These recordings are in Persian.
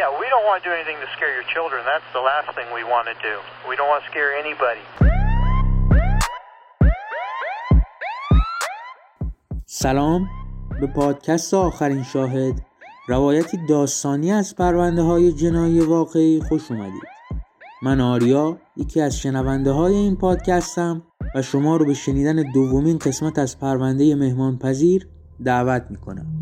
Yeah, we don't want to do anything to scare your children. That's the last thing we want to do. We don't want to scare anybody. سلام به پادکست آخرین شاهد روایتی داستانی از پرونده های جنایی واقعی خوش اومدید من آریا یکی از شنونده های این پادکستم و شما رو به شنیدن دومین قسمت از پرونده مهمان پذیر دعوت می‌کنم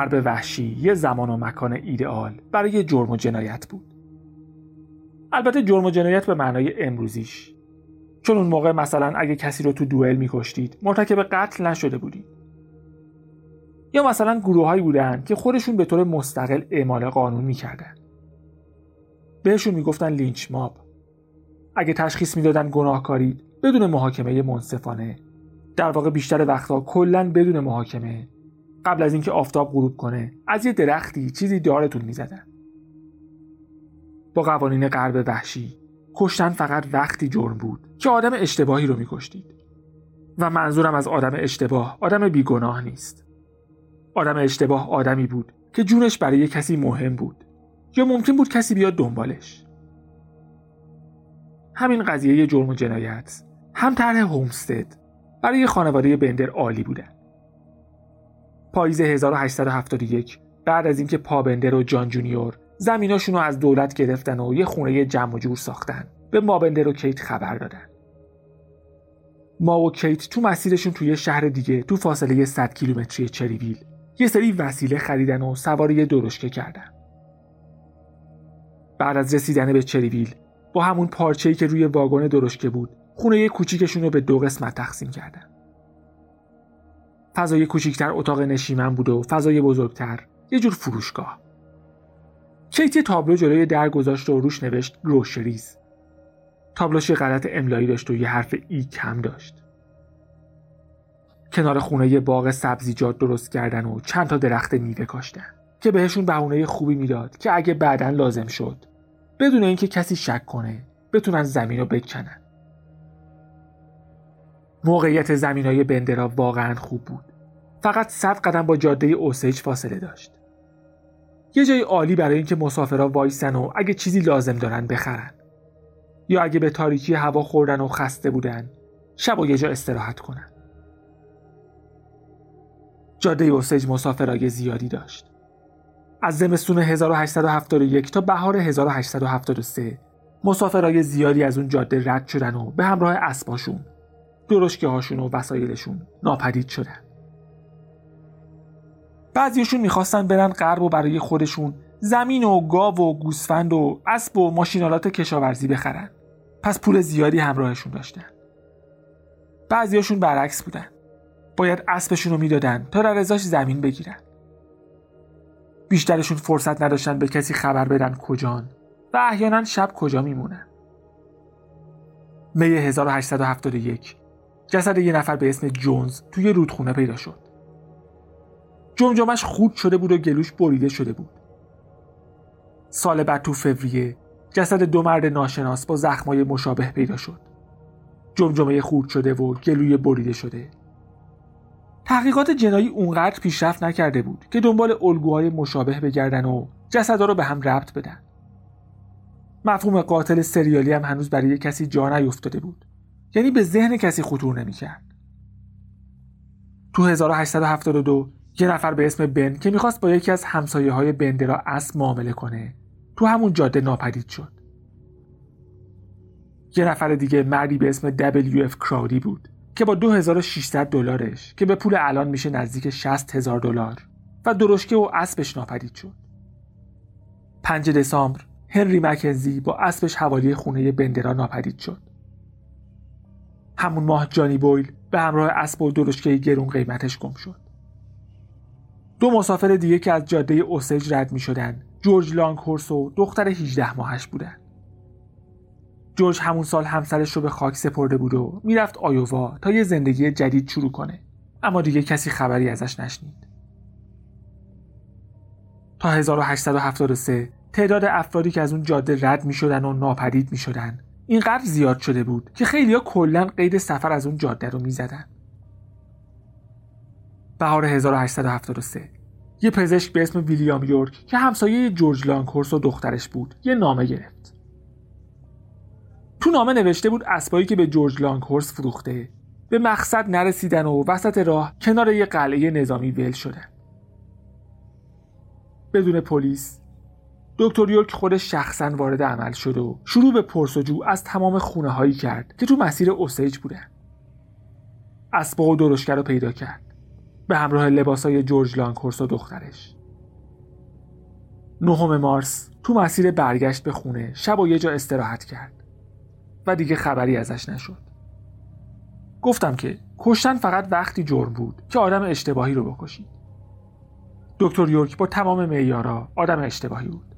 غرب وحشی یه زمان و مکان ایدئال برای جرم و جنایت بود. البته جرم و جنایت به معنای امروزیش. چون اون موقع مثلا اگه کسی رو تو دوئل میکشتید مرتکب قتل نشده بودید. یا مثلا گروههایی بودن که خودشون به طور مستقل اعمال قانون می‌کردن. بهشون می‌گفتن لینچ ماب. اگه تشخیص می‌دادن گناهکاری بدون محاکمه منصفانه. در واقع بیشتر وقتها کلا بدون محاکمه. قبل از اینکه آفتاب غروب کنه از یه درختی چیزی دارتون می‌زدن. با قوانین غرب وحشی کشتن فقط وقتی جرم بود که آدم اشتباهی رو میکشتید. و منظورم از آدم اشتباه آدم بیگناه نیست. آدم اشتباه آدمی بود که جونش برای کسی مهم بود. یا ممکن بود کسی بیاد دنبالش. همین قضیه جرم و جنایت هم طرح هومستد برای خانواده بندر عالی بودن. پاییز 1871 بعد از اینکه پابندر و جان جونیور زمیناشون رو از دولت گرفتن و یه خونه جمع و جور ساختن به مابندر و کیت خبر دادن. ما و کیت تو مسیرشون توی شهر دیگه تو فاصله 100 کیلومتری چریویل یه سری وسیله خریدن و سواری درشکه کردن. بعد از رسیدن به چریویل با همون پارچه‌ای که روی واگن درشکه بود خونه کوچیکشون رو به دو قسمت تقسیم کردن. فضای کوچیکتر اتاق نشیمن بود و فضای بزرگتر یه جور فروشگاه. کیتی تابلو جلوی در گذاشت و روش نوشت گروشریز. تابلوش غلط املایی داشت و یه حرف ای کم داشت. کنار خونه یه باغ سبزیجات درست کردن و چند تا درخت میوه کاشتن که بهشون بهونه خوبی می‌داد که اگه بعدا لازم شد بدون اینکه کسی شک کنه بتونن زمین رو بکنن موقعیت زمین های بندرا واقعا خوب بود. فقط صد قدم با جاده اوسیج فاصله داشت. یه جای عالی برای اینکه مسافرها وایسن و اگه چیزی لازم دارن بخرن. یا اگه به تاریکی هوا خوردن و خسته بودن شب و یه جا استراحت کنن. جاده اوسیج مسافرای زیادی داشت. از زمستون 1871 تا بهار 1873 مسافرای زیادی از اون جاده رد شدن و به همراه اسباشون درشکه هاشون و وسایلشون ناپدید شدن. بعضیشون می‌خواستن برن غرب و برای خودشون زمین و گاو و گوسفند و اسب و ماشینالات کشاورزی بخرن. پس پول زیادی همراهشون داشتن. بعضیاشون برعکس بودن. باید اسبشون رو می‌دادن تا در زمین بگیرن. بیشترشون فرصت نداشتن به کسی خبر بدن کجان و احیانا شب کجا میمونن. می 1871 جسد یه نفر به اسم جونز توی رودخونه پیدا شد. جمجمش خود شده بود و گلوش بریده شده بود. سال بعد تو فوریه جسد دو مرد ناشناس با زخمای مشابه پیدا شد. جمجمه خورد شده و گلوی بریده شده. تحقیقات جنایی اونقدر پیشرفت نکرده بود که دنبال الگوهای مشابه بگردن و جسدها رو به هم ربط بدن. مفهوم قاتل سریالی هم هنوز برای کسی جا نیفتاده بود. یعنی به ذهن کسی خطور نمی‌کرد. تو 1872 یه نفر به اسم بن که می‌خواست با یکی از همسایه های بندرا اسب معامله کنه تو همون جاده ناپدید شد. یه نفر دیگه مردی به اسم WF کراودی بود که با 2600 دلارش که به پول الان میشه نزدیک 60 هزار دلار و درشکه و اسبش ناپدید شد. 5 دسامبر هنری مکنزی با اسبش حوالی خونه بندرا ناپدید شد. همون ماه جانی بویل به همراه اسب و درشکه گرون قیمتش گم شد. دو مسافر دیگه که از جاده اوسج رد می شدن جورج لانگهورس و دختر 18 ماهش بودن. جورج همون سال همسرش رو به خاک سپرده بود و می‌رفت آیووا تا یه زندگی جدید شروع کنه اما دیگه کسی خبری ازش نشنید تا 1873 تعداد افرادی که از اون جاده رد می شدن و ناپدید می شدن اینقدر زیاد شده بود که خیلیا کلا قید سفر از اون جاده رو می زدن. بهار 1873 یه پزشک به اسم ویلیام یورک که همسایه جورج لانکورس و دخترش بود یه نامه گرفت تو نامه نوشته بود اسبایی که به جورج لانکورس فروخته به مقصد نرسیدن و وسط راه کنار یه قلعه نظامی ول شدن بدون پلیس دکتر یورک خودش شخصا وارد عمل شد و شروع به پرسجو از تمام خونه هایی کرد که تو مسیر اوسیج بودن. اسبا و درشگر رو پیدا کرد. به همراه لباسای جورج لانکورس و دخترش. نهم مارس تو مسیر برگشت به خونه شب و یه جا استراحت کرد. و دیگه خبری ازش نشد. گفتم که کشتن فقط وقتی جرم بود که آدم اشتباهی رو بکشید. دکتر یورک با تمام معیارا آدم اشتباهی بود.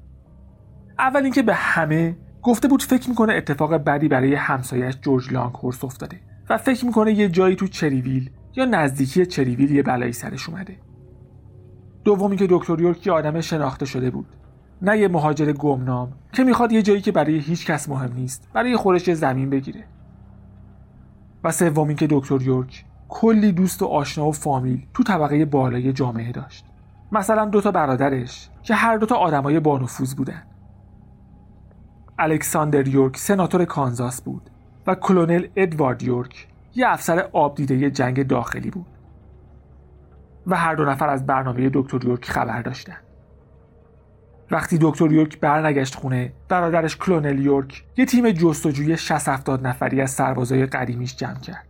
اول اینکه به همه گفته بود فکر می‌کنه اتفاق بدی برای همسایش جورج لانکورس افتاده و فکر می‌کنه یه جایی تو چریویل یا نزدیکی چریویل یه بلایی سرش اومده. دومی که دکتر یورک یه آدم شناخته شده بود. نه یه مهاجر گمنام که می‌خواد یه جایی که برای هیچ کس مهم نیست برای خودش زمین بگیره. و سومی که دکتر یورک کلی دوست و آشنا و فامیل تو طبقه بالای جامعه داشت. مثلا دوتا برادرش که هر دوتا آدمای بانفوذ بودن. الکساندر یورک سناتور کانزاس بود و کلونل ادوارد یورک یه افسر آب دیده جنگ داخلی بود و هر دو نفر از برنامه دکتر یورک خبر داشتن. وقتی دکتر یورک برنگشت خونه برادرش کلونل یورک یه تیم جستجوی 60 70 نفری از سربازای قدیمیش جمع کرد.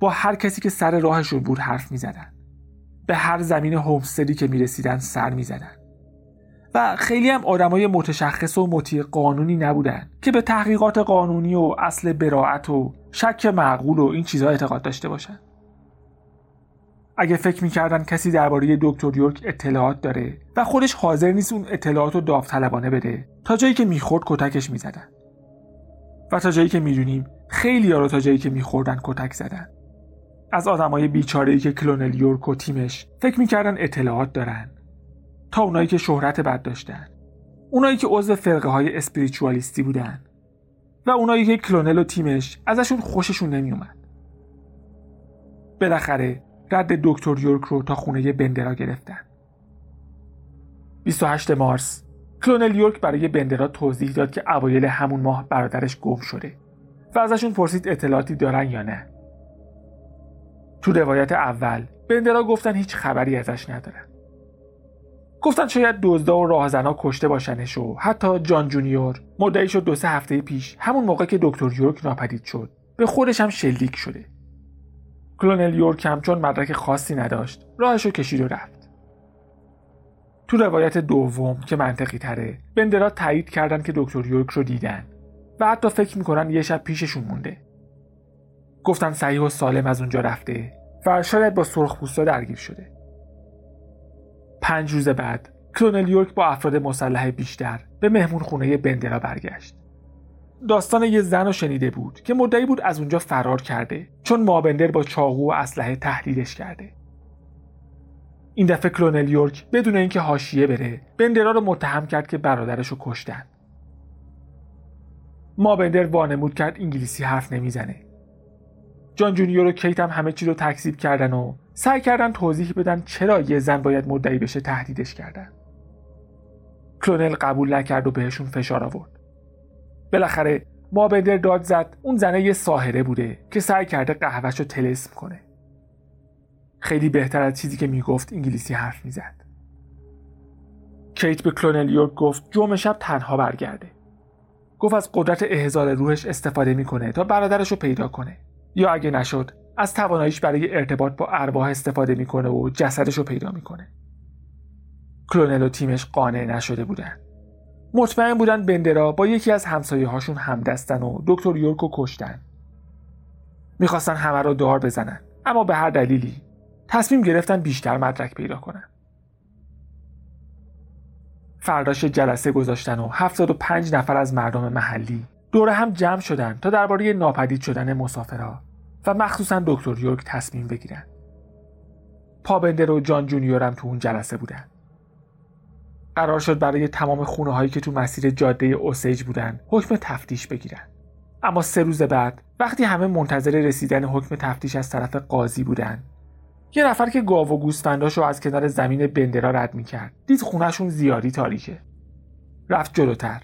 با هر کسی که سر راهشون بود حرف می‌زدن. به هر زمین هومستدی که می‌رسیدن سر می‌زدن. و خیلی هم آدمای متشخص و مطیع قانونی نبودن که به تحقیقات قانونی و اصل براعت و شک معقول و این چیزها اعتقاد داشته باشن. اگه فکر می‌کردن کسی درباره دکتر یورک اطلاعات داره و خودش حاضر نیست اون اطلاعات رو داوطلبانه بده تا جایی که می‌خورد کتکش می‌زدن. و تا جایی که می‌دونیم خیلی ها رو تا جایی که میخوردن کتک زدن. از آدمای بیچاره که کلونل یورک و تیمش فکر می‌کردن اطلاعات دارن. اونایی که شهرت بد داشتن. اونایی که عضو فرقه های اسپریچوالیستی بودن. و اونایی که کلونل و تیمش ازشون خوششون نمیومد بالاخره رد دکتر یورک رو تا خونه بندرا گرفتن. 28 مارس کلونل یورک برای بندرا توضیح داد که اوایل همون ماه برادرش گم شده و ازشون پرسید اطلاعاتی دارن یا نه. تو روایت اول بندرا گفتن هیچ خبری ازش ندارن. گفتن شاید دزدا و راهزنا کشته باشنش و حتی جان جونیور مدعی شد دو سه هفته پیش همون موقع که دکتر یورک ناپدید شد. به خودش هم شلیک شده. کلونل یورک هم چون مدرک خاصی نداشت راهش رو کشید و رفت. تو روایت دوم که منطقی تره بندرا تایید کردن که دکتر یورک رو دیدن و حتی فکر می‌کنن یه شب پیششون مونده. گفتن صحیح و سالم از اونجا رفته و شاید با سرخپوستا درگیر شده. پنج روز بعد کلونل یورک با افراد مسلح بیشتر به مهمون خونه بندرا برگشت. داستان یه زن رو شنیده بود که مدعی بود از اونجا فرار کرده چون مابندر با چاقو و اسلحه تهدیدش کرده. این دفعه کلونل یورک بدون اینکه حاشیه بره بندرا رو متهم کرد که برادرش رو کشتن. مابندر وانمود کرد انگلیسی حرف نمی‌زنه. جان جونیور و کیت هم همه چی رو تکذیب کردن و سعی توضیح بدن چرا یه زن باید مدعی بشه تهدیدش کردن. کلونل قبول نکرد و بهشون فشار آورد. بالاخره مابندر داد زد اون زنه یه ساهره بوده که سعی کرده قهوهش رو تلسم کنه. خیلی بهتر از چیزی که می‌گفت انگلیسی حرف می‌زد. کیت به کلونل یورک گفت جمعه شب تنها برگرده. گفت از قدرت احضار روحش استفاده می‌کنه تا برادرش رو پیدا کنه. یا اگه نشد از تواناییش برای ارتباط با ارواح استفاده می‌کنه و جسدش رو پیدا می‌کنه. کلونل و تیمش قانع نشده بودن. مطمئن بودن بندرا با یکی از همسایه هاشون همدستن و دکتر یورکو کشتن. می‌خواستن همه رو دار بزنن اما به هر دلیلی تصمیم گرفتن بیشتر مدرک پیدا کنن. فرداش جلسه گذاشتن و 75 نفر از مردم محلی دوره هم جمع شدن تا درباره ناپدید شدن مسافرها. و مخصوصا دکتر یورک تصمیم بگیرن. پابندر و جان جونیور هم تو اون جلسه بودن. قرار شد برای تمام خونه هایی که تو مسیر جاده اوسیج بودن حکم تفتیش بگیرن. اما سه روز بعد وقتی همه منتظر رسیدن حکم تفتیش از طرف قاضی بودن یه نفر که گاو و گوسفنداشو از کنار زمین بندرا رد می‌کرد دید خونهشون زیادی تاریکه رفت جلوتر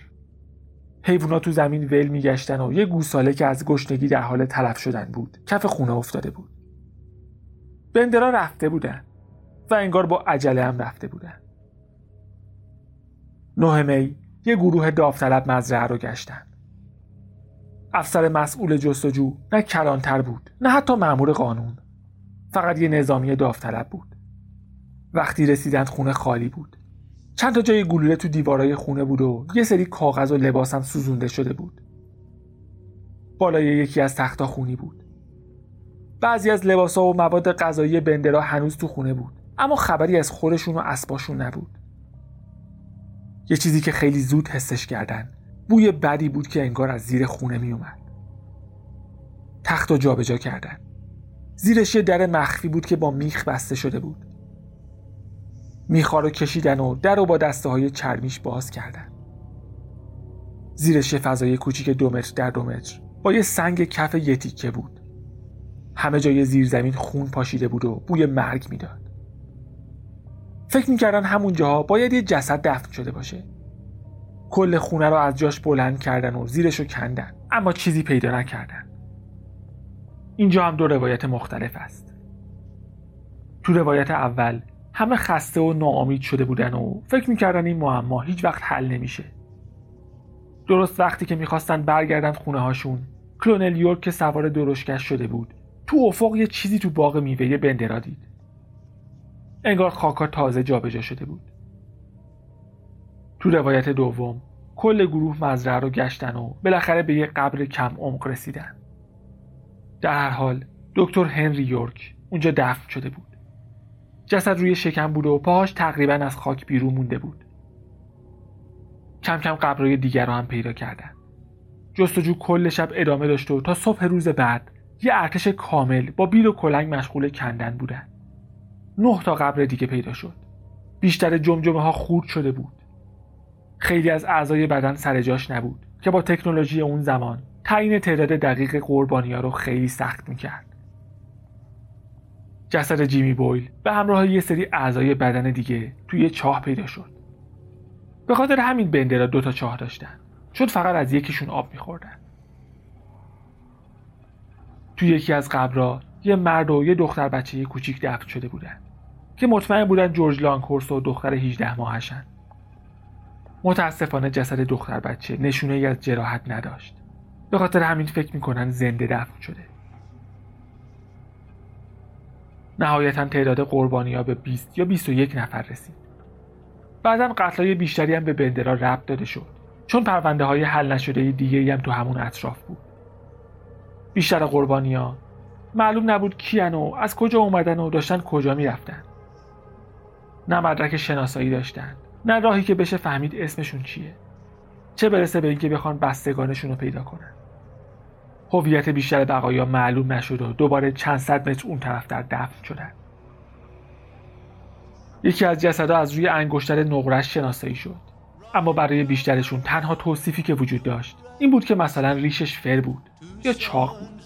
حیوونا تو زمین ول میگشتن و یه گوساله که از گشنگی در حال تلف شدن بود کف خونه افتاده بود. بندرا رفته بودن و انگار با عجله هم رفته بودن. نه می یه گروه داوطلب مزرعه رو گشتن. افسر مسئول جستجو نه کلانتر بود نه حتی مأمور قانون. فقط یه نظامی داوطلب بود. وقتی رسیدند خونه خالی بود. چند تا جای گلوله تو دیوارای خونه بود و یه سری کاغذ و لباس هم سوزونده شده بود. بالای یکی از تختا خونی بود. بعضی از لباسا و مواد غذایی بندرا هنوز تو خونه بود اما خبری از خورشون و اسباشون نبود. یه چیزی که خیلی زود حسش کردن بوی بدی بود که انگار از زیر خونه می اومد تخت و جابجا کردن. زیرش یه در مخفی بود که با میخ بسته شده بود. میخا رو کشیدن و در رو با دسته های چرمیش باز کردن. زیرش فضای کوچیک دو متر در دو متر با یه سنگ کف یه تیکه بود. همه جای زیر زمین خون پاشیده بود و بوی مرگ می‌داد. فکر می‌کردن همون جاها باید یه جسد دفن شده باشه. کل خونه رو از جاش بلند کردن و زیرش رو کندن اما چیزی پیدا نکردن. اینجا هم دو روایت مختلف است. تو روایت اول همه خسته و ناامید شده بودن و فکر می‌کردن این معما هیچ وقت حل نمیشه. درست وقتی که می‌خواستن برگردن خونه هاشون کلونل یورک که سوار درشکش شده بود تو افق یه چیزی تو باغ میوه بندرا دید. انگار خاکا تازه جابجا شده بود. تو روایت دوم کل گروه مزرعه رو گشتن و بالاخره به یه قبر کم عمق رسیدن. در هر حال دکتر هنری یورک اونجا دفن شده بود. جسد روی شکم بود و پاهاش تقریبا از خاک بیرون مونده بود. کم کم قبرهای دیگر رو هم پیدا کردن. جستجو کل شب ادامه داشت و تا صبح روز بعد یه ارتش کامل با بیل و کلنگ مشغول کندن بودن. نه تا قبر دیگه پیدا شد. بیشتر جمجمه ها خورد شده بود. خیلی از اعضای بدن سر جاش نبود که با تکنولوژی اون زمان تعیین تعداد دقیق قربانی ها رو خیلی سخت می‌کرد. جسد جیمی بویل به همراه یه سری اعضای بدن دیگه توی چاه پیدا شد. به خاطر همین بندرا دو تا چاه داشتن. چون فقط از یکیشون آب میخوردن. توی یکی از قبرها یه مرد و یه دختر بچه کوچیک دفن شده بودن که مطمئن بودن جورج لانکورس و دختر 18 ماهشن. متاسفانه جسد دختر بچه نشونه ای از جراحت نداشت. به خاطر همین فکر می‌کنن زنده دفن شده. نهایتا تعداد قربانی ها به 20 یا 21 نفر رسید. بعدا قتلای بیشتری هم به بندرا ربط داده شد. چون پرونده های حل نشده دیگه هم تو همون اطراف بود. بیشتر قربانی ها معلوم نبود کیان و از کجا اومدن و داشتن کجا می‌رفتن. نه مدرک شناسایی داشتن. نه راهی که بشه فهمید اسمشون چیه. چه برسه به اینکه بخوان بستگانشون رو پیدا کنن. هویت بیشتر بقایا معلوم نشد و دوباره چند صد متر اون طرف در دفن شدن یکی از جسدها از روی انگشتر نقرش شناسایی شد اما برای بیشترشون تنها توصیفی که وجود داشت این بود که مثلا ریشش فر بود یا چاق بود.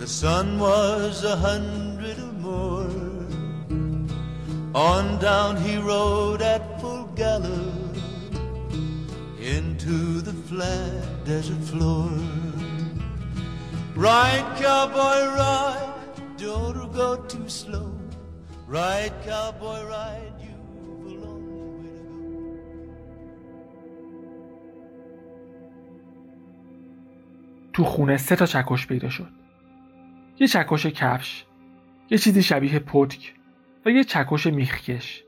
The sun was a hundred. On down he rode at full gallop into the flat desert floor. Ride, cowboy, ride, don't go too slow. Ride, cowboy, ride. تو خونه سه تا چکش پیدا شد یه چکش کفش یه چیزی شبیه پتک و یه چکش میخکش.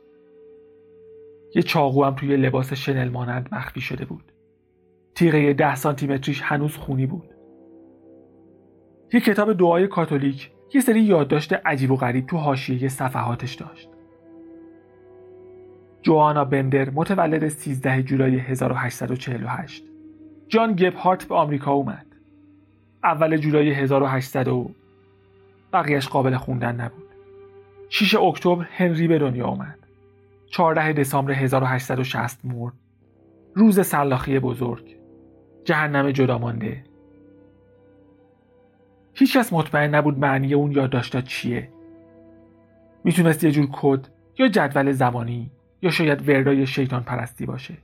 یه چاقو هم توی لباس شنل مانند مخفی شده بود. تیغه ده سانتیمتریش هنوز خونی بود. یه کتاب دعای کاتولیک یه سری یادداشت عجیب و غریب تو حاشیه صفحاتش داشت. جوانا بندر متولد 13 جولای 1848 جان گبهارت به آمریکا اومد. اول جولای 1800 و بقیهش قابل خوندن نبود. 6 اکتبر هنری به دنیا اومد 14 دسامبر 1860 مرد. روز سلاخی بزرگ. جهنم جدا مانده. هیچکس مطمئن نبود معنی اون یادداشتها چیه. می‌تونست یه جور کد یا جدول زمانی یا شاید وردای شیطان پرستی باشه.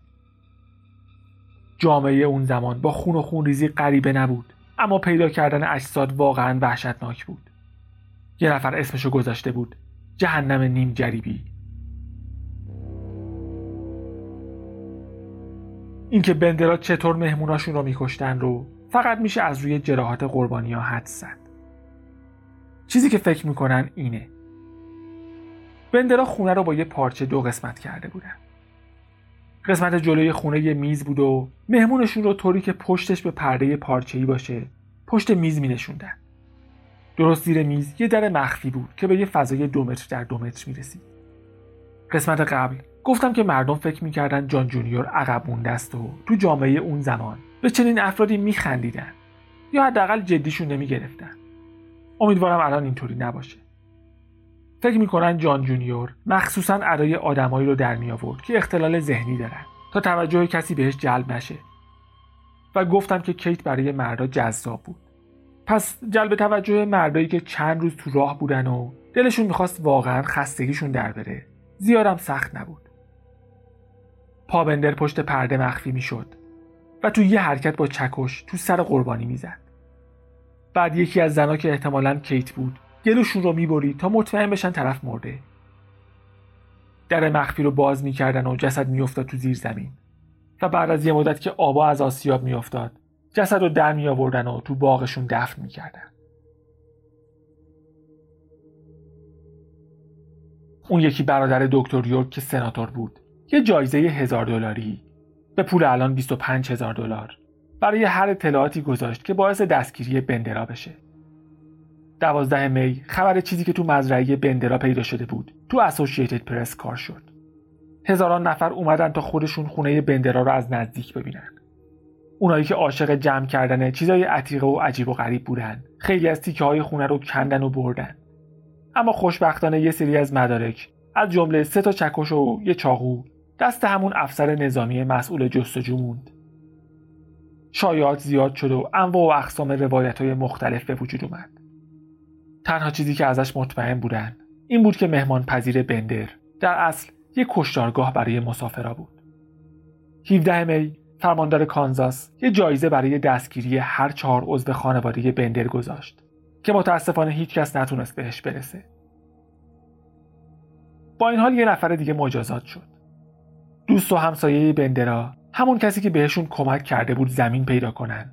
جامعه اون زمان با خون و خون ریزی غریبه نبود اما پیدا کردن اجساد واقعا وحشتناک بود. یه نفر اسمشو گذاشته بود. جهنم نیم جریبی. اینکه بندرا چطور مهموناشون رو میکشتن رو فقط میشه از روی جراحات قربانی ها حد زد. چیزی که فکر می‌کنن اینه. بندرا خونه رو با یه پارچه دو قسمت کرده بودن. قسمت جلوی خونه یه میز بود و مهمونشون رو طوری که پشتش به پرده پارچه‌ای باشه پشت میز می نشوندن. درست زیر میز یه در مخفی بود که به یه فضای دو متر در دو متر می رسید. قسمت قبل گفتم که مردم فکر می‌کردن جان جونیور عقب مونده است و تو جامعه اون زمان به چنین افرادی میخندیدن یا حداقل جدیشون نمی‌گرفتن. امیدوارم الان اینطوری نباشه. فکر می‌کنن جان جونیور مخصوصا ادای آدمایی رو در می آورد که اختلال ذهنی دارن تا توجه کسی بهش جلب نشه. و گفتم که کیت برای مردا جذاب بود. پس جلب توجه مردایی که چند روز تو راه بودن و دلشون می‌خواست واقعا خستگیشون در بره. زیادم سخت نبود. پابندر پشت پرده مخفی می‌شد و تو یه حرکت با چکش تو سر قربانی می‌زد. بعد یکی از زنا که احتمالا کیت بود گلوشون رو می‌برید تا مطمئن بشن طرف مرده. در مخفی رو باز می‌کردن و جسد میافتاد تو زیر زمین و بعد از یه مدت که آبا از آسیاب میافتاد جسد رو در می آوردن و تو باغشون دفن می‌کردن اون یکی برادر دکتر یورک که سناتور بود یه جایزه هزار دلاری به پول الان 25 هزار دلار برای هر اطلاعاتی گذاشت که باعث دستگیری بندرا بشه. دوازده می خبر چیزی که تو مزرعه بندرا پیدا شده بود تو اسوسییتد پرس کار شد. هزاران نفر اومدن تا خودشون خونه بندرا رو از نزدیک ببینن. اونایی که عاشق جمع کردن چیزای عتیقه و عجیب و غریب بودن. خیلی از تیکه های خونه رو کندن و بردن. اما خوشبختانه یه سری از مدارک از جمله سه تا چکش و یه چاقو دست همون افسر نظامی مسئول جستجو موند. شایعات زیاد شد و انواع و اقسام روایت های مختلف به وجود اومد. تنها چیزی که ازش مطمئن بودن این بود که مهمان پذیر بندر در اصل یک کشتارگاه برای مسافرا بود. 17 می فرماندار کانزاس یه جایزه برای دستگیری هر چهار عضو خانواده بندر گذاشت که متاسفانه هیچ کس نتونست بهش برسه. با این حال یه نفر دیگه مجازات شد. دوست و همسایه بندرا همون کسی که بهشون کمک کرده بود زمین پیدا کنن.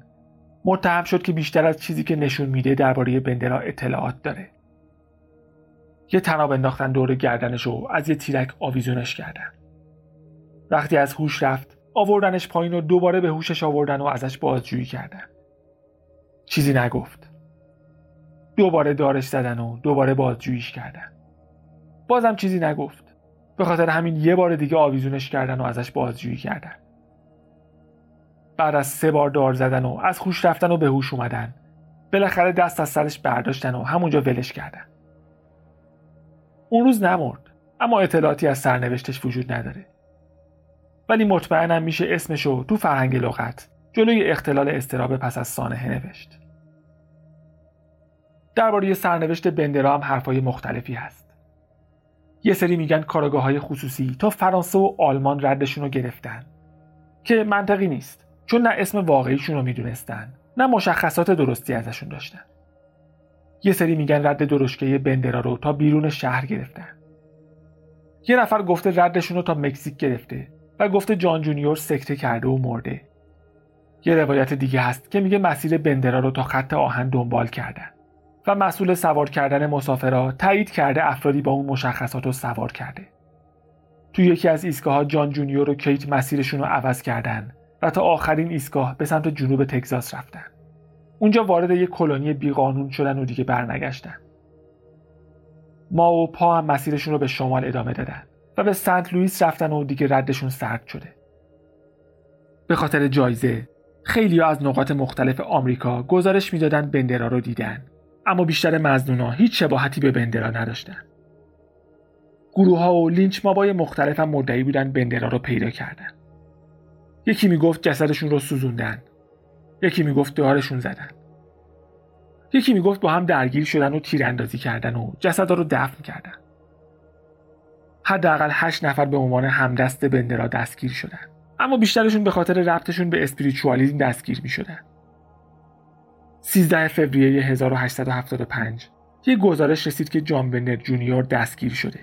متهم شد که بیشتر از چیزی که نشون میده درباره بندرا اطلاعات داره. یه تناب انداختن دور گردنش و از یه تیرک آویزونش کردن. وقتی از هوش رفت آوردنش پایین و دوباره به هوشش آوردن و ازش بازجویی کردن. چیزی نگفت. دوباره دارش زدن و دوباره بازجوییش کردن. بازم چیزی نگفت. به خاطر همین یه بار دیگه آویزونش کردن و ازش بازجویی کردن. بعد از سه بار دار زدن و از خوش رفتن و به هوش اومدن. بالاخره دست از سرش برداشتن و همونجا ولش کردن. اون روز نمرد اما اطلاعاتی از سرنوشتش وجود نداره. ولی مطمئنم میشه اسمشو تو فرهنگ لغت جلوی اختلال استراب پس از سانحه نوشت. درباره سرنوشت بندرا هم حرفای مختلفی هست. یه سری میگن کاراگاه های خصوصی تا فرانسه و آلمان ردشون رو گرفتن. که منطقی نیست چون نه اسم واقعیشون رو می‌دونستن نه مشخصات درستی ازشون داشتن. یه سری میگن رد درشکه بندرا رو تا بیرون شهر گرفتن. یه نفر گفته ردشون رو تا مکزیک گرفته. و گفته جان جونیور سکته کرده و مرده یه روایت دیگه هست که میگه مسیر بندرا رو تا خط آهن دنبال کردن و مسئول سوار کردن مسافرها تایید کرده افرادی با اون مشخصات رو سوار کرده. توی یکی از ایستگاه جان جونیور و کیت مسیرشون رو عوض کردن و تا آخرین ایستگاه به سمت جنوب تگزاس رفتن. اونجا وارد یک کلونی بیقانون شدن و دیگه برنگشتن. ما و پا هم مسیرشون رو به شمال ادامه دادن و به سنت لوئیس رفتن و دیگه ردشون سرد شده. به خاطر جایزه خیلی از نقاط مختلف آمریکا گزارش می‌دادن بندرا رو دیدن اما بیشتر مزنونا هیچ شباهتی به بندرا نداشتن. گروه ها و لینچ مابای مختلف هم مدعی بودن بندرا رو پیدا کردن. یکی می‌گفت جسدشون رو سوزوندن. یکی می‌گفت دارشون زدن. یکی می‌گفت با هم درگیر شدن و تیراندازی کردن و جسدها رو دفن کردن. حداقل هشت نفر به عنوان همدست بندرا دستگیر شدن. اما بیشترشون به خاطر ربطشون به اسپریچوالیزم دستگیر می شدن. 13 فوریه 1875 یه گزارش رسید که جان بندر جونیور دستگیر شده.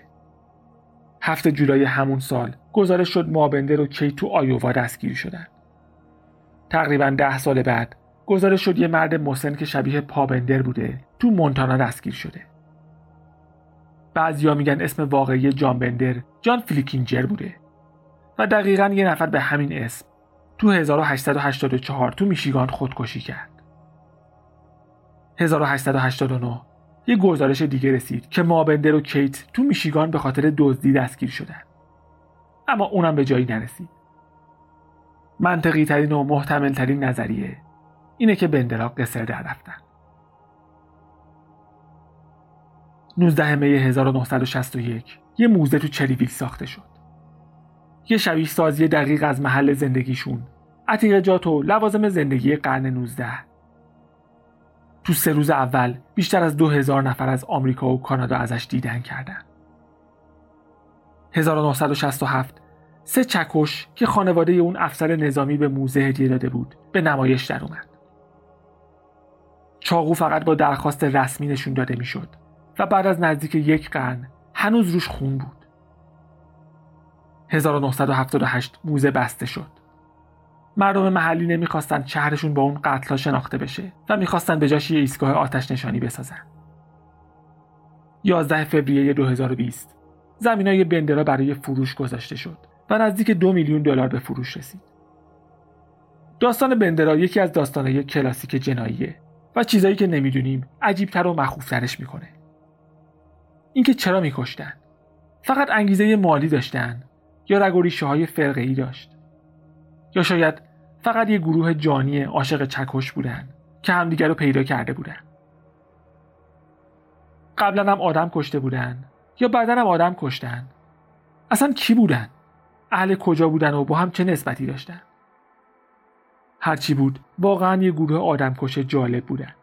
هفته جولای همون سال گزارش شد مابندر و کی تو آیووا دستگیر شدن. تقریبا ده سال بعد گزارش شد یه مرد مسن که شبیه پابندر بوده تو مونتانا دستگیر شده. بعضیا میگن اسم واقعی جان بندر جان فلیکینجر بوده و دقیقا یه نفر به همین اسم تو 1884 تو میشیگان خودکشی کرد. 1889 یه گزارش دیگه رسید که مابندر و کیت تو میشیگان به خاطر دزدی دستگیر شدن. اما اونم به جایی نرسید. منطقی ترین و محتمل ترین نظریه اینه که بندرا قصر در رفتن. 19 می 1961 یه موزه تو چریویل ساخته شد. یه شبیه سازی دقیق از محل زندگیشون. جات و لوازم زندگی قرن 19 تو سه روز اول بیشتر از دو هزار نفر از آمریکا و کانادا ازش دیدن کردن. 1967 سه چکش که خانواده اون افسر نظامی به موزه هدیه داده بود به نمایش در اومد. چاقو فقط با درخواست رسمی نشون داده می‌شد. و بعد از نزدیک یک قرن هنوز روش خون بود 1978 موزه بسته شد. مردم محلی نمی‌خواستن شهرشون با اون قتلا شناخته بشه و می‌خواستن به جاش یه ایستگاه آتش نشانی بسازن. 11 فوریه 2020 زمینای بندرا برای فروش گذاشته شد و نزدیک دو میلیون دلار به فروش رسید. داستان بندرا یکی از داستانهای کلاسیک جناییه و چیزایی که نمی‌دونیم عجیبتر و مخوفترش می‌کنه. اینکه چرا میکشتن؟ فقط انگیزه مالی داشتن یا رگ و ریشه های فرقه ای داشت. یا شاید فقط یه گروه جانی عاشق چکش بودن که همدیگر رو پیدا کرده بودن. قبلا هم آدم کشته بودن یا بعدا هم آدم کشتن. اصلا کی بودن؟ اهل کجا بودن و با هم چه نسبتی داشتن؟ هرچی بود واقعا یه گروه آدم کش جالب بودن.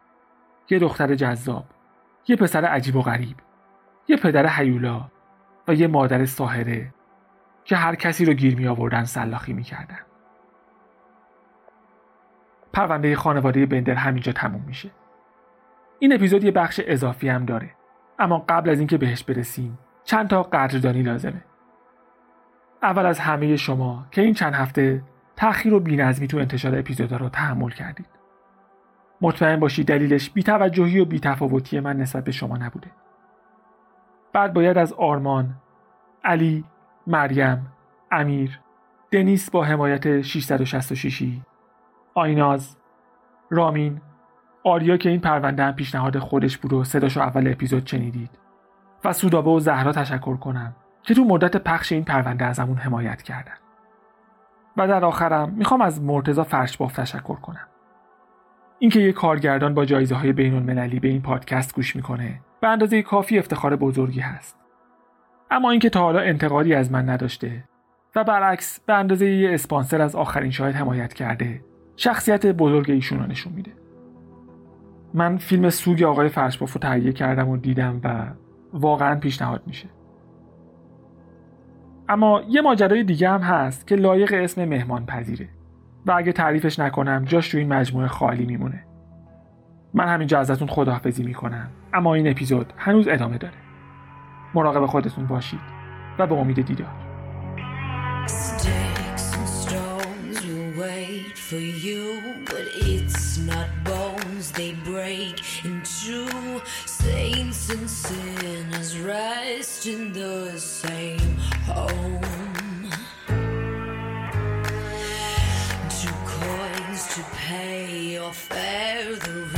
یه دختر جذاب یه پسر عجیب و غریب. یه پدر حیولا و یه مادر ساهره که هر کسی رو گیر می آوردن سلاخی می کردن. پرونده خانواده بندر همینجا تموم میشه. این اپیزود یه بخش اضافی هم داره. اما قبل از اینکه بهش برسیم چند تا قدردانی لازمه. اول از همه شما که این چند هفته تأخیر و بینظمی تو انتشار اپیزودا رو تحمل کردید. مطمئن باشید دلیلش بیتوجهی و بیتفاوتی من نسبت به شما نبوده. بعد باید از آرمان، علی، مریم، امیر، دنیس با حمایت 666 آیناز، رامین، آریا که این پرونده هم پیشنهاد خودش بود و صداشو اول اپیزود شنیدید. و سودابه و زهرا تشکر کنم که تو مدت پخش این پرونده ازمون حمایت کردن. و در آخرم می‌خوام از مرتزا فرشباف تشکر کنم. اینکه یک کارگردان با جایزه های بین المللی به این پادکست گوش می‌کنه به اندازه کافی افتخار بزرگی هست. اما اینکه تا حالا انتقادی از من نداشته و برعکس به اندازه یه اسپانسر از آخرین شاهد حمایت کرده شخصیت بزرگ ایشون رو نشون میده. من فیلم سوگ آقای فرشباف رو تهیه کردم و دیدم و واقعا پیشنهاد میشه. اما یه ماجرای دیگه هم هست که لایق اسم مهمان پذیره و اگه تعریفش نکنم جاش تو این مجموعه خالی میمونه. من همینجا ازتون خداحافظی می‌کنم. اما این اپیزود هنوز ادامه داره. مراقب خودتون باشید و به امید دیدار. The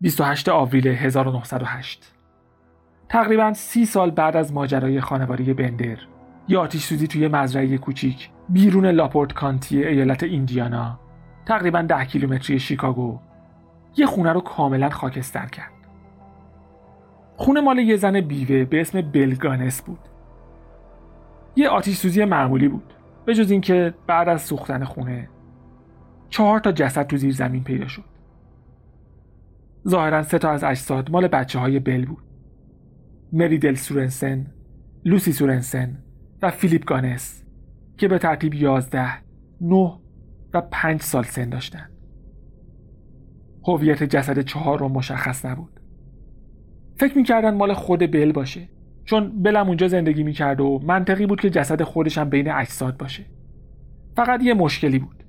28 آوریل 1908 تقریبا سی سال بعد از ماجرای خانواده بندر یا آتیش سوزی توی مزرعه کوچیک بیرون لاپورت کانتی ایالت ایندیانا تقریبا ده کیلومتری شیکاگو یه خونه رو کاملا خاکستر کرد. خونه مال یه زن بیوه به اسم بلگانس بود. یه آتیش سوزی معمولی بود به جز اینکه بعد از سوختن خونه چهار تا جسد تو زیر زمین پیدا شد. ظاهرا سه تا از اجساد مال بچه های بل بود. مریدل سورنسن لوسی سورنسن و فیلیپ گانس که به ترتیب 11 9 و 5 سال سن داشتند هویت جسد چهار رو مشخص نبود. فکر می‌کردن مال خود بل باشه چون بلم اونجا زندگی می‌کرد و منطقی بود که جسد خودش هم بین اجساد باشه. فقط یه مشکلی بود.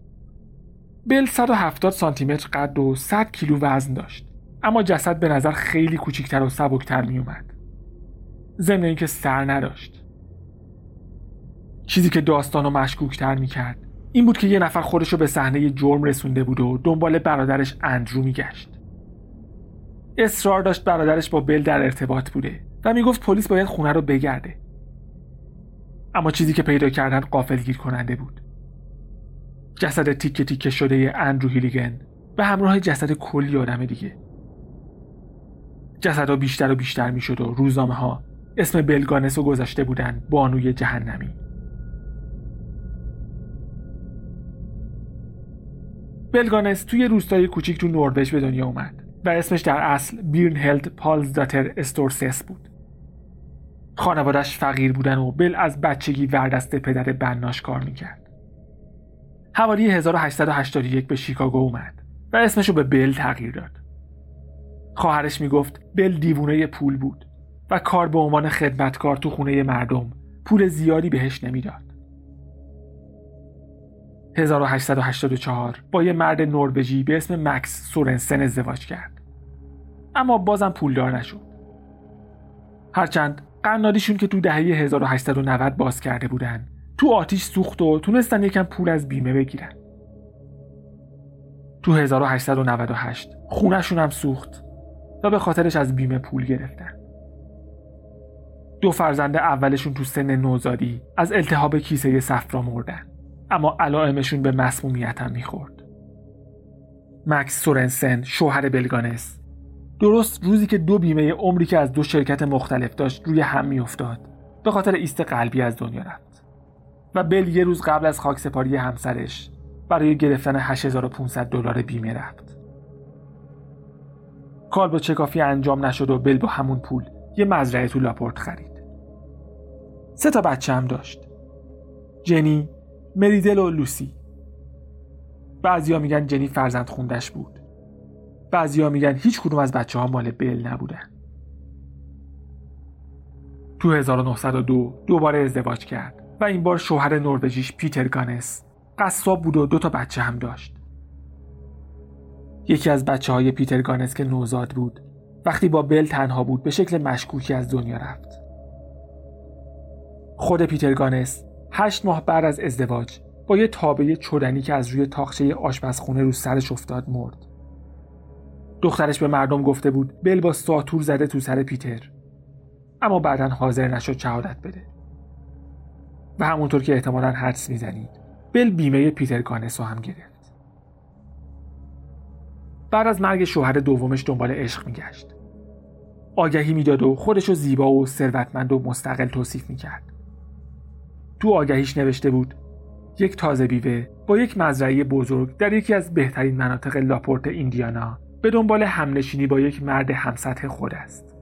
بل 170 سانتی متر قد و 100 کیلو وزن داشت. اما جسد به نظر خیلی کوچیکتر و سبکتر می اومد ضمن اینکه سر نداشت. چیزی که داستان رو مشکوکتر می‌کرد این بود که یه نفر خودش رو به صحنه جرم رسونده بود و دنبال برادرش اندرو میگشت. اصرار داشت برادرش با بل در ارتباط بوده و می‌گفت پلیس باید خونه رو بگرده. اما چیزی که پیدا کردن قافلگیر کننده بود. جسد تیکه تیکه شده اندرو هیلیگن به همراه جسد کلی آدم دیگه. جسدها بیشتر و بیشتر می‌شد و روزنامه ها اسم بلگانس رو گذاشته بودن بانوی جهنمی. بلگانس توی روستای کوچیک تو نروژ به دنیا اومد و اسمش در اصل بیرنهلد پالزداتر استورسس بود. خانوادش فقیر بودن و بل از بچگی وردست پدر بناش کار می‌کرد. حوالی 1881 به شیکاگو اومد و اسمشو به بل تغییر داد. خواهرش می‌گفت بل دیوونه پول بود و کار به عنوان خدمتکار تو خونه مردم پول زیادی بهش نمی‌داد. 1884 با یه مرد نروژی به اسم مکس سورنسن ازدواج کرد. اما بازم پولدار نشد. هرچند قنادیشون که تو دهه 1890 باز کرده بودن تو آتیش سوخت و تونستن یکم پول از بیمه بگیرن. تو 1898 خونشون هم سوخت. و به خاطرش از بیمه پول گرفتن. دو فرزند اولشون تو سن نوزادی از التهاب کیسه صفرا مردن اما علائمشون به مسمومیت هم می‌خورد. مکس سورنسن شوهر بلگانس درست روزی که دو بیمه عمری که از دو شرکت مختلف داشت روی هم میافتاد به خاطر ایست قلبی از دنیا رفت. و بل یه روز قبل از خاکسپاری همسرش برای گرفتن 8500 دلار بیمه رفت. کار با چکافی انجام نشد و بل با همون پول یه مزرعه تو لاپورت خرید. سه تا بچه هم داشت. جنی مریدل و لوسی. بعضیا میگن جنی فرزند خوندش بود. بعضیا میگن هیچ کدوم از بچه ها مال بل نبودن. تو 1902 دوباره ازدواج کرد و این بار شوهر نروژیش پیتر گانس قصاب بود و دو تا بچه هم داشت. یکی از بچه های پیتر گانس که نوزاد بود وقتی با بل تنها بود به شکل مشکوکی از دنیا رفت. خود پیتر گانس هشت ماه بعد از ازدواج با یه تابه چدنی که از روی تاخچه آشپزخونه رو سرش افتاد مرد. دخترش به مردم گفته بود بل با ساتور زده تو سر پیتر. اما بعدا حاضر نشد شهادت بده. و همونطور که احتمالا حدس می‌زنید بل بیمه پیتر گانس رو هم گرفت. بعد از مرگ شوهر دومش دنبال عشق میگشت. آگهی می‌داد و خودش رو زیبا و ثروتمند و مستقل توصیف می‌کرد. تو آگهیش نوشته بود یک تازه بیوه با یک مزرعه بزرگ در یکی از بهترین مناطق لاپورت ایندیانا به دنبال همنشینی با یک مرد همسطح خود است.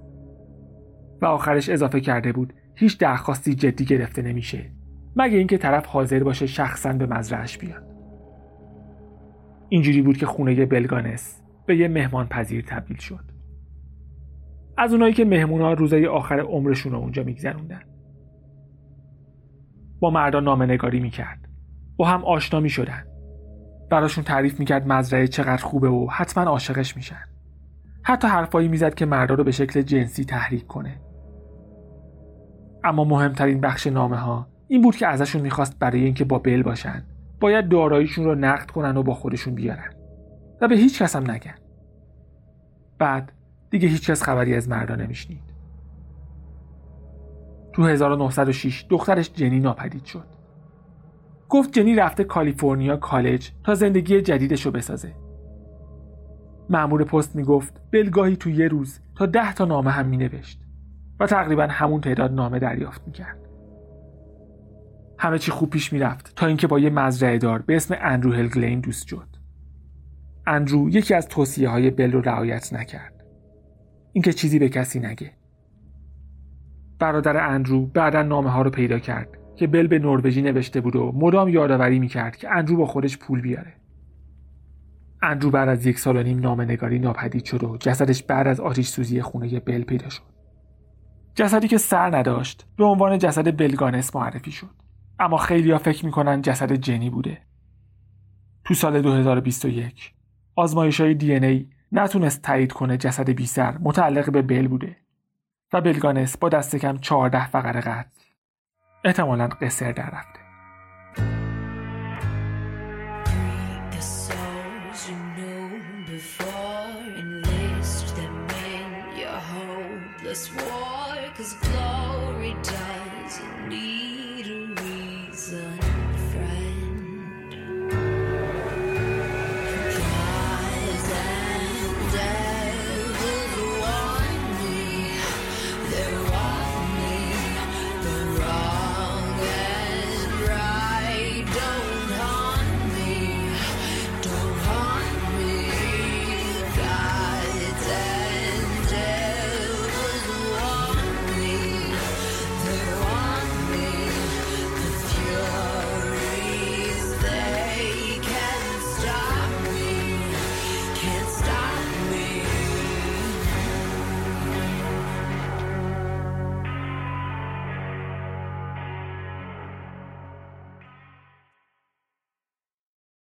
و آخرش اضافه کرده بود هیچ درخواستی جدی گرفته نمیشه. مگه اینکه طرف حاضر باشه شخصا به مزرعش بیاد. اینجوری بود که خونه بلگانس به یه مهمان پذیر تبدیل شد. از اونایی که مهمونا روزای آخر عمرشون رو اونجا میگذروندن. با مردان نامه نگاری می‌کرد. با هم آشنا می‌شدن. براشون تعریف می‌کرد مزرعه چقدر خوبه و حتما عاشقش میشن. حتی حرفایی می‌زد که مردا رو به شکل جنسی تحریک کنه. اما مهمترین بخش نامه ها این بود که ازشون می‌خواست برای اینکه با بل باشن. باید داراییشون رو نقد کنن و با خودشون بیارن. و به هیچ کس هم نگن. بعد دیگه هیچکس خبری از مردا نمیشنید. تو 1906 دخترش جنی ناپدید شد. گفت جنی رفته کالیفرنیا کالج تا زندگی جدیدش رو بسازه. معمور پست می‌گفت بلگاهی تو یه روز تا ده تا نامه هم مینوشت و تقریبا همون تعداد نامه دریافت می‌کرد. همه چی خوب پیش می‌رفت تا اینکه با یه مزرعه دار به اسم اندرو هلگلین دوست شد. اندرو یکی از توصیه های بل رو رعایت نکرد. اینکه چیزی به کسی نگه. برادر اندرو بعدا نامه ها رو پیدا کرد که بل به نروژی نوشته بود و مدام یادآوری می‌کرد که اندرو با خودش پول بیاره. اندرو بعد از یک سال و نیم نامه نگاری ناپدید شد و جسدش بعد از آتیش سوزی خونه بل پیدا شد. جسدی که سر نداشت به عنوان جسد بلگانس معرفی شد. اما خیلی ها فکر می‌کنن جسد جنی بوده. تو سال 2021 آزمایش های دی ای نتونست تایید کنه جسد بی متعلق به بل بوده و بلگانس با دست کم 14 فقر قتل. احتمالا قصر در رفته.